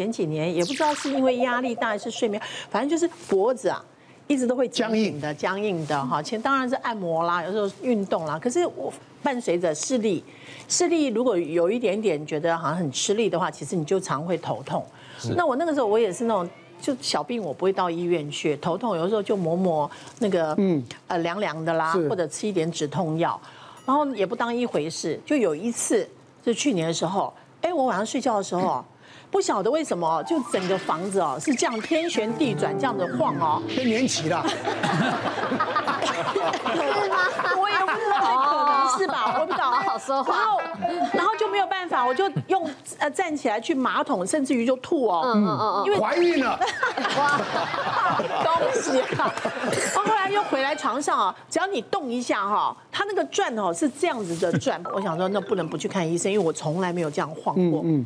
前几年也不知道是因为压力大还是睡眠，反正就是脖子啊，一直都会僵硬的、僵硬的哈。前当然是按摩啦，有时候运动啦，可是我伴随着视力，视力如果有一点点觉得好像很吃力的话，其实你就常会头痛。那我那个时候我也是那种，就小病我不会到医院去，头痛有的时候就抹抹那个嗯呃凉凉的啦，或者吃一点止痛药，然后也不当一回事。就有一次就去年的时候，哎，我晚上睡觉的时候。不晓得为什么，就整个房子哦是这样天旋地转，这样子晃哦，天年期了。是吗？我也不知道，可能是吧，我不知道。好说话。然后，然后就没有办法，我就用呃站起来去马桶，甚至于就吐哦。嗯嗯嗯。因为怀孕了。哇，恭喜啊！然后后来又回来床上啊，只要你动一下哈，它那个转哦是这样子的转。我想说，那不能不去看医生，因为我从来没有这样晃过。嗯。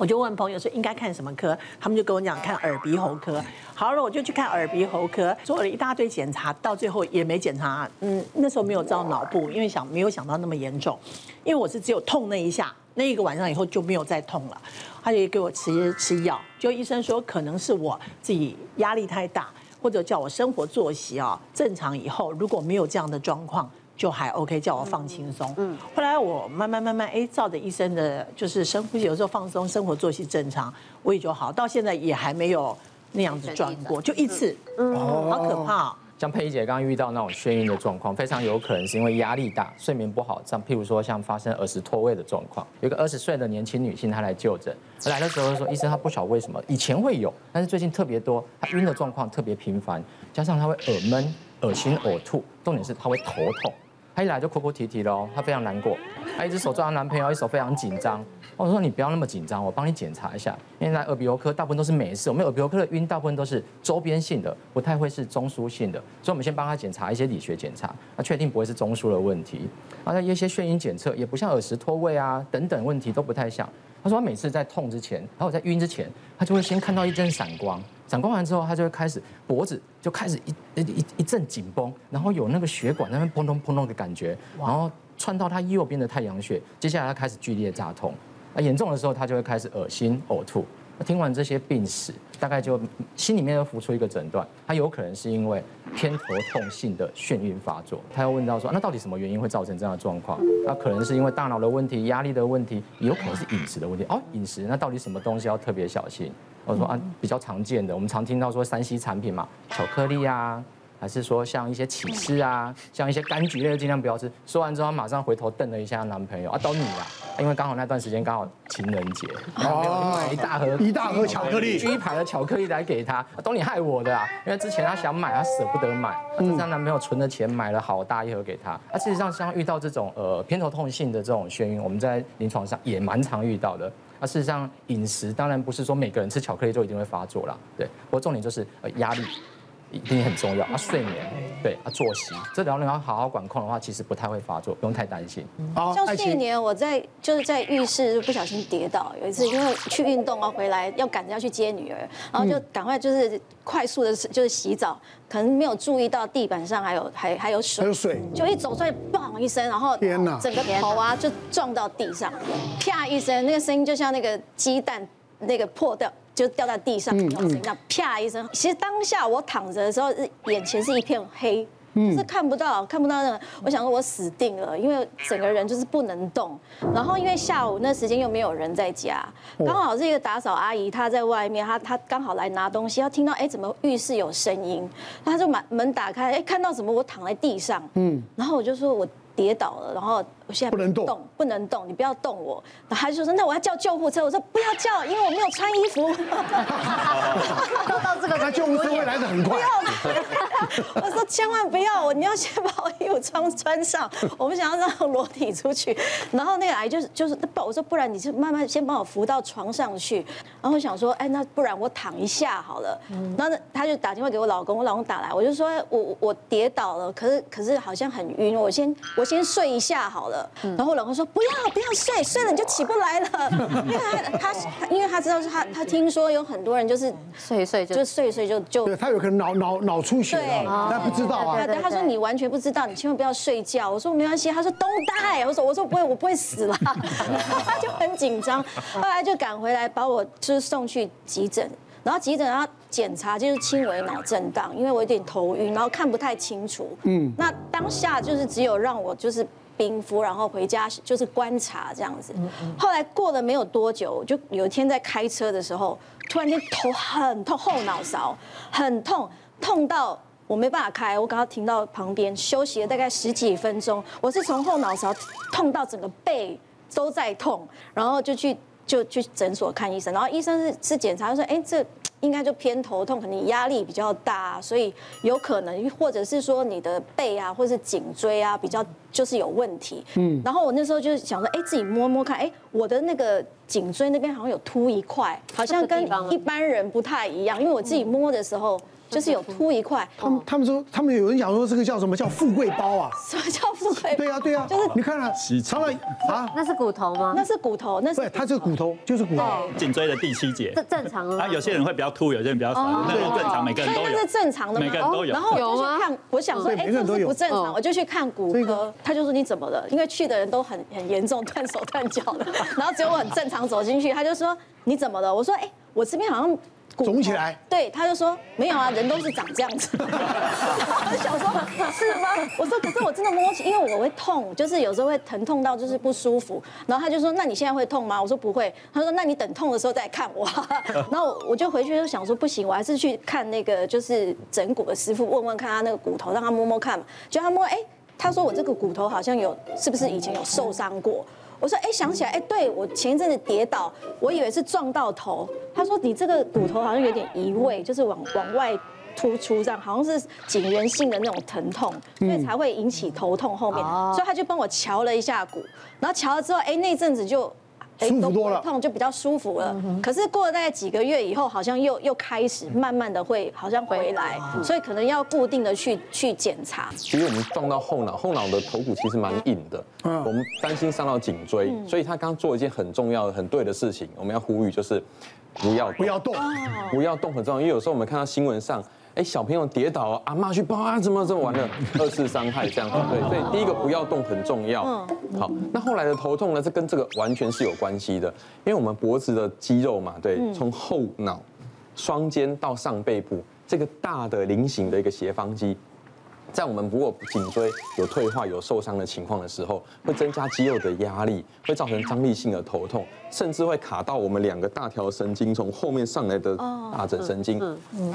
我就问朋友说应该看什么科，他们就跟我讲看耳鼻喉科。好了，我就去看耳鼻喉科，做了一大堆检查，到最后也没检查。嗯，那时候没有照脑部，因为想没有想到那么严重，因为我是只有痛那一下，那一个晚上以后就没有再痛了。他就给我吃吃药，就医生说可能是我自己压力太大，或者叫我生活作息啊正常以后如果没有这样的状况。就还 OK，叫我放轻松。嗯，后来我慢慢慢慢，哎，照着医生的，就是深呼吸，有时候放松，生活作息正常，我也就好。到现在也还没有那样子转过，就一次。嗯，好可怕。像佩仪姐刚刚遇到那种眩晕的状况，非常有可能是因为压力大、睡眠不好，像譬如说像发生耳石脱位的状况。有个二十岁的年轻女性，她来就诊，来的时候说，医生她不晓得为什么以前会有，但是最近特别多，她晕的状况特别频繁，加上她会耳闷、恶心、呕吐，重点是她会头痛。她一来就哭哭啼啼喽，她非常难过，她一只手抓她男朋友，一手非常紧张。我说你不要那么紧张，我帮你检查一下。因为来耳鼻喉科大部分都是没事，我们耳鼻喉科的晕大部分都是周边性的，不太会是中枢性的，所以我们先帮她检查一些理学检查，那确定不会是中枢的问题。然后一些眩晕检测也不像耳石脱位啊等等问题都不太像。他说他每次在痛之前，然后在晕之前，他就会先看到一阵闪光，闪光完之后，他就会开始脖子就开始一一一阵紧绷，然后有那个血管那边砰咚砰咚的感觉，然后窜到他右边的太阳穴，接下来他开始剧烈炸痛，啊严重的时候他就会开始恶心呕吐。听完这些病史，大概就心里面又浮出一个诊断，他有可能是因为偏头痛性的眩晕发作。他又问到说，那到底什么原因会造成这样的状况？那可能是因为大脑的问题、压力的问题，也有可能是饮食的问题。哦，饮食，那到底什么东西要特别小心？我说啊，比较常见的，我们常听到说山西产品嘛，巧克力啊。还是说像一些起司啊，像一些柑橘类的尽量不要吃。说完之后，马上回头瞪了一下男朋友啊，都你啦，因为刚好那段时间刚好情人节，哦，买一大盒一大盒巧克力一排的巧克力来给他，都你害我的啊，因为之前他想买，他舍不得买，他男朋友存的钱买了好大一盒给他。那事实上，像遇到这种呃偏头痛性的这种眩晕，我们在临床上也蛮常遇到的。那事实上，饮食当然不是说每个人吃巧克力就一定会发作啦，对，不过重点就是呃压力。一定很重要啊，睡眠，对。啊，作息，这两样要好好管控的话，其实不太会发作，不用太担心。好，像去年我在就是在浴室不小心跌倒，有一次因为去运动啊，回来要赶着要去接女儿，然后就赶快就是快速的就是洗澡，可能没有注意到地板上还有还还有水，还有水，就一走出来，砰一声，然后天哪，整个头啊就撞到地上，啪一声，那个声音就像那个鸡蛋那个破掉。就掉在地上，然后这样啪一声。其实当下我躺着的时候，眼前是一片黑，就是看不到，看不到那个。我想说我死定了，因为整个人就是不能动。然后因为下午那时间又没有人在家，刚好是一个打扫阿姨，她在外面，她她刚好来拿东西，她听到哎怎么浴室有声音，她就把门打开，哎看到什么我躺在地上，嗯，然后我就说我。跌倒了，然后我现在不能动，不能动，你不要动我。然后他就说：“那我要叫救护车。”我说：“不要叫，因为我没有穿衣服。”到这个，那救护车会来的很快。不要我说：“千万不要，我你要先把我衣服穿穿上，我不想要让裸体出去。”然后那个阿姨就是就是不，我说：“不然你就慢慢先帮我扶到床上去。”然后我想说：“哎，那不然我躺一下好了。”然后他就打电话给我老公，我老公打来，我就说：“我我跌倒了，可是可是好像很晕，我先我。”先睡一下好了，了。然后我老公说不要不要睡，睡了你就起不来了。因为他他因为他知道是他他听说有很多人就是睡一睡就就睡一睡就就对，他有可能脑脑脑出血了，他不知道啊。对，他说你完全不知道，你千万不要睡觉。我说没关系，他说 Don't die。我说我说不会，我不会死了。他就很紧张，后来就赶回来把我就是送去急诊，然后急诊然后检查就是轻微脑震荡，因为我有点头晕，然后看不太清楚。嗯，那当下就是只有让我就是冰敷，然后回家就是观察这样子。后来过了没有多久，就有一天在开车的时候，突然间头很痛，后脑勺很痛，痛到我没办法开，我刚刚停到旁边休息了大概十几分钟。我是从后脑勺痛到整个背都在痛，然后就去就去诊所看医生，然后医生是是检查说，哎，这应该就偏头痛，可能压力比较大，所以有可能，或者是说你的背啊，或是颈椎啊比较就是有问题。嗯，然后我那时候就想说，哎，自己摸摸看，哎，我的那个颈椎那边好像有凸一块，好像跟一般人不太一样，因为我自己摸的时候。就是有凸一块，他们他们说，他们有人讲说这个叫什么叫富贵包啊？什么叫富贵？对啊对啊，就是你看啊，长了啊？那是骨头吗？那是骨头，那是对，它是骨头，就是骨头。颈椎的第七节，这正常啊。有些人会比较凸，有些人比较少，那是正常，每个人都有。那是正常的？每个人都有。然后我就去看，我想说，哎，这是不正常，我就去看骨科，他就说你怎么了？因为去的人都很很严重，断手断脚的，然后只有我很正常走进去，他就说你怎么了？我说，哎，我这边好像。肿起来，对，他就说没有啊，人都是长这样子。我就想说，是吗？我说，可是我真的摸起，因为我会痛，就是有时候会疼痛到就是不舒服。然后他就说，那你现在会痛吗？我说不会。他说，那你等痛的时候再看我。然后我就回去就想说，不行，我还是去看那个就是整骨的师傅，问问看他那个骨头，让他摸摸看嘛。就他摸，哎，他说我这个骨头好像有，是不是以前有受伤过？我说，哎，想起来，哎，对，我前一阵子跌倒，我以为是撞到头。他说，你这个骨头好像有点移位，就是往往外突出，这样好像是颈源性的那种疼痛，所以才会引起头痛。后面，所以他就帮我瞧了一下骨，然后瞧了之后，哎，那阵子就。舒服多了，痛就比较舒服了。可是过了大概几个月以后，好像又又开始慢慢的会好像回来，所以可能要固定的去去检查。其实我们撞到后脑，后脑的头骨其实蛮硬的，我们担心伤到颈椎，所以他刚做一件很重要的、很对的事情，我们要呼吁就是不要不要动，不要动很重要，因为有时候我们看到新闻上。哎，小朋友跌倒，阿妈去抱啊，怎么怎么完了？二次伤害这样子，对，所以第一个不要动很重要。好，那后来的头痛呢？这跟这个完全是有关系的，因为我们脖子的肌肉嘛，对，从后脑、双肩到上背部这个大的菱形的一个斜方肌。在我们如果颈椎有退化、有受伤的情况的时候，会增加肌肉的压力，会造成张力性的头痛，甚至会卡到我们两个大条神经从后面上来的大枕神经，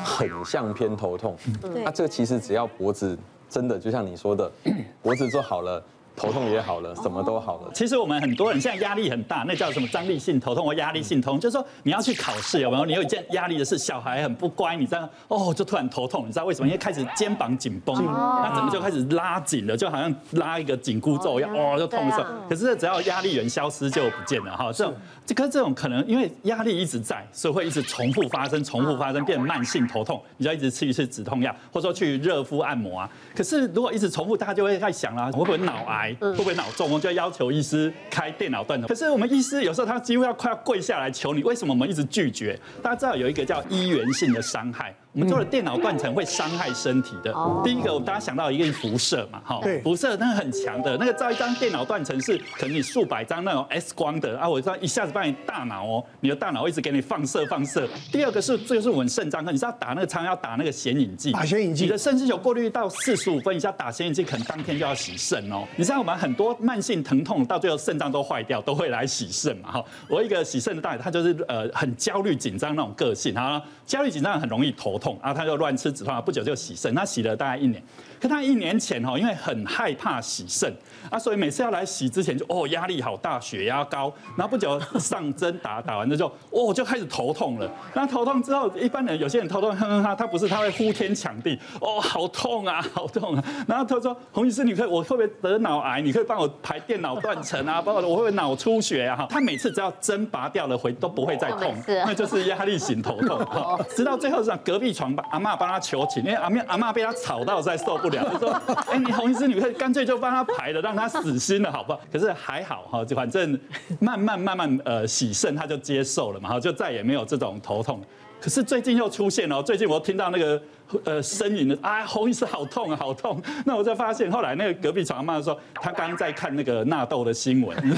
很像偏头痛。那这个其实只要脖子真的就像你说的，脖子做好了。头痛也好了，什么都好了。其实我们很多人现在压力很大，那叫什么张力性头痛或压力性头痛，就是说你要去考试，有没有？你有一件压力的事，小孩很不乖，你这样哦，就突然头痛，你知道为什么？因为开始肩膀紧绷，那怎么就开始拉紧了，就好像拉一个紧箍咒一样，哦，就痛的时候。可是只要压力源消失就不见了哈。这种这个这种可能因为压力一直在，所以会一直重复发生，重复发生变慢性头痛，你就要一直吃一次止痛药，或者说去热敷按摩啊。可是如果一直重复，大家就会在想啦，会不会脑癌？会不会脑中？风就要要求医师开电脑断层。可是我们医师有时候他几乎要快要跪下来求你，为什么我们一直拒绝？大家知道有一个叫医源性的伤害。我们做的电脑断层会伤害身体的。第一个，我们大家想到一个辐射嘛，哈，辐射那个很强的，那个照一张电脑断层是可能你数百张那种 X 光的啊，我这样一下子把你大脑哦，你的大脑一直给你放射放射。第二个是，这就是我们肾脏科，你知道打那个常常要打那个显影剂，打显影剂，你的肾是有过滤到四十五分以下打显影剂，可能当天就要洗肾哦。你知道我们很多慢性疼痛到最后肾脏都坏掉，都会来洗肾嘛，哈。我一个洗肾的大爷，他就是呃很焦虑紧张那种个性，哈，焦虑紧张很容易头痛，然后他就乱吃。止痛药，不久就洗肾，他洗了大概一年。可他一年前哈，因为很害怕洗肾啊，所以每次要来洗之前就哦压力好大，血压高，然后不久上针打打完之后哦就开始头痛了。那头痛之后，一般人有些人头痛哼哼哈，他不是他会呼天抢地哦好痛啊好痛啊。然后他说洪医师，你可以我会不会得脑癌？你可以帮我排电脑断层啊，包括我会不会脑出血啊？哈，他每次只要针拔掉了回都不会再痛，那就是压力型头痛。直到最后是隔壁床阿妈帮他求情，因为阿妹阿妈被他吵到实在受不了，说：“哎，你红衣之女干脆就帮他排了，让他死心了，好不好？”可是还好哈，就反正慢慢慢慢呃洗肾，他就接受了嘛，哈，就再也没有这种头痛。可是最近又出现了，最近我听到那个呃呻吟的啊，红医师好痛啊，好痛。那我就发现后来那个隔壁床阿嬷说，她刚刚在看那个纳豆的新闻，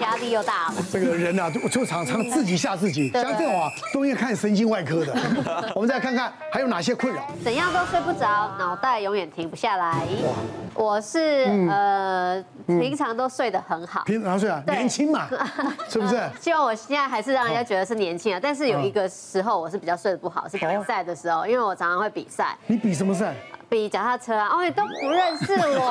压力又大了。这个人啊，就就常常自己吓自己，像这种啊，都应该看神经外科的。我们再看看还有哪些困扰？怎样都睡不着，脑袋永远停不下来。我是呃，平常都睡得很好，平常睡啊，年轻嘛，是不是？希望我现在还是让人家觉得是年轻啊。但是有一个时候我是比较睡得不好，是比赛的时候，因为我常常会比赛。你比什么赛？比脚踏车啊！哦，你都不认识我，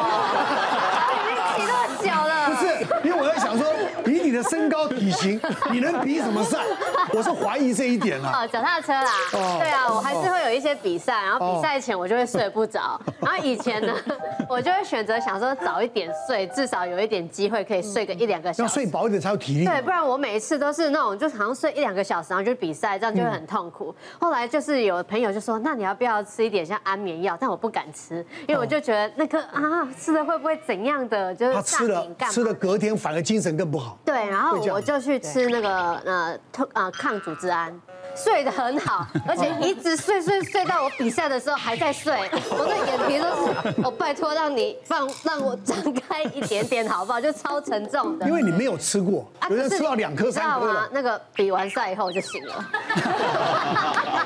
已经骑那么久了。不是，因为我在想说，以你的身高体型，你能比什么赛？我是怀疑这一点啊。哦，脚踏车啦。哦。对啊，我还是会有一些比赛，然后比赛前我就会睡不着。然后以前呢，我就会选择想说早一点睡，至少有一点机会可以睡个一两个小时。要睡饱一点才有体力。对，不然我每一次都是那种就好像睡一两个小时，然后就比赛，这样就会很痛苦。后来就是有朋友就说，那你要不要吃一点像安眠药？但我不。不敢吃，因为我就觉得那个啊，吃了会不会怎样的？就是他吃了，吃了隔天反而精神更不好。对，然后我就去吃那个呃呃抗组织胺。睡得很好，而且一直睡睡睡到我比赛的时候还在睡，我的眼皮都是，我拜托让你放让我张开一点点好不好？就超沉重的。因为你没有吃过，有人吃到两颗三颗了。那个比完赛以后就醒了。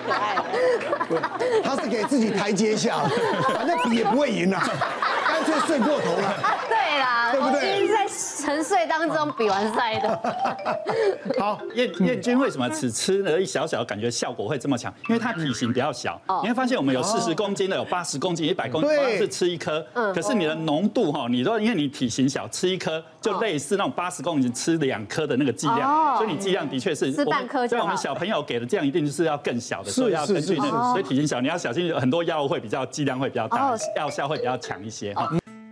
可爱的。他是给自己台阶下，反正比也不会赢啊，干脆睡过头了。对啦，对不对？在沉睡当中比完赛的。好，燕燕君为什么只吃了一小小？感觉效果会这么强，因为它体型比较小。你会发现我们有四十公斤的，有八十公斤、一百公斤，都是吃一颗。可是你的浓度哈，你说因为你体型小，吃一颗就类似那种八十公斤吃两颗的那个剂量，所以你剂量的确是。吃半颗就好。我们小朋友给的这样一定就是要更小的，所以要根据那个，所以体型小你要小心，很多药物会比较剂量会比较大，药效会比较强一些哈。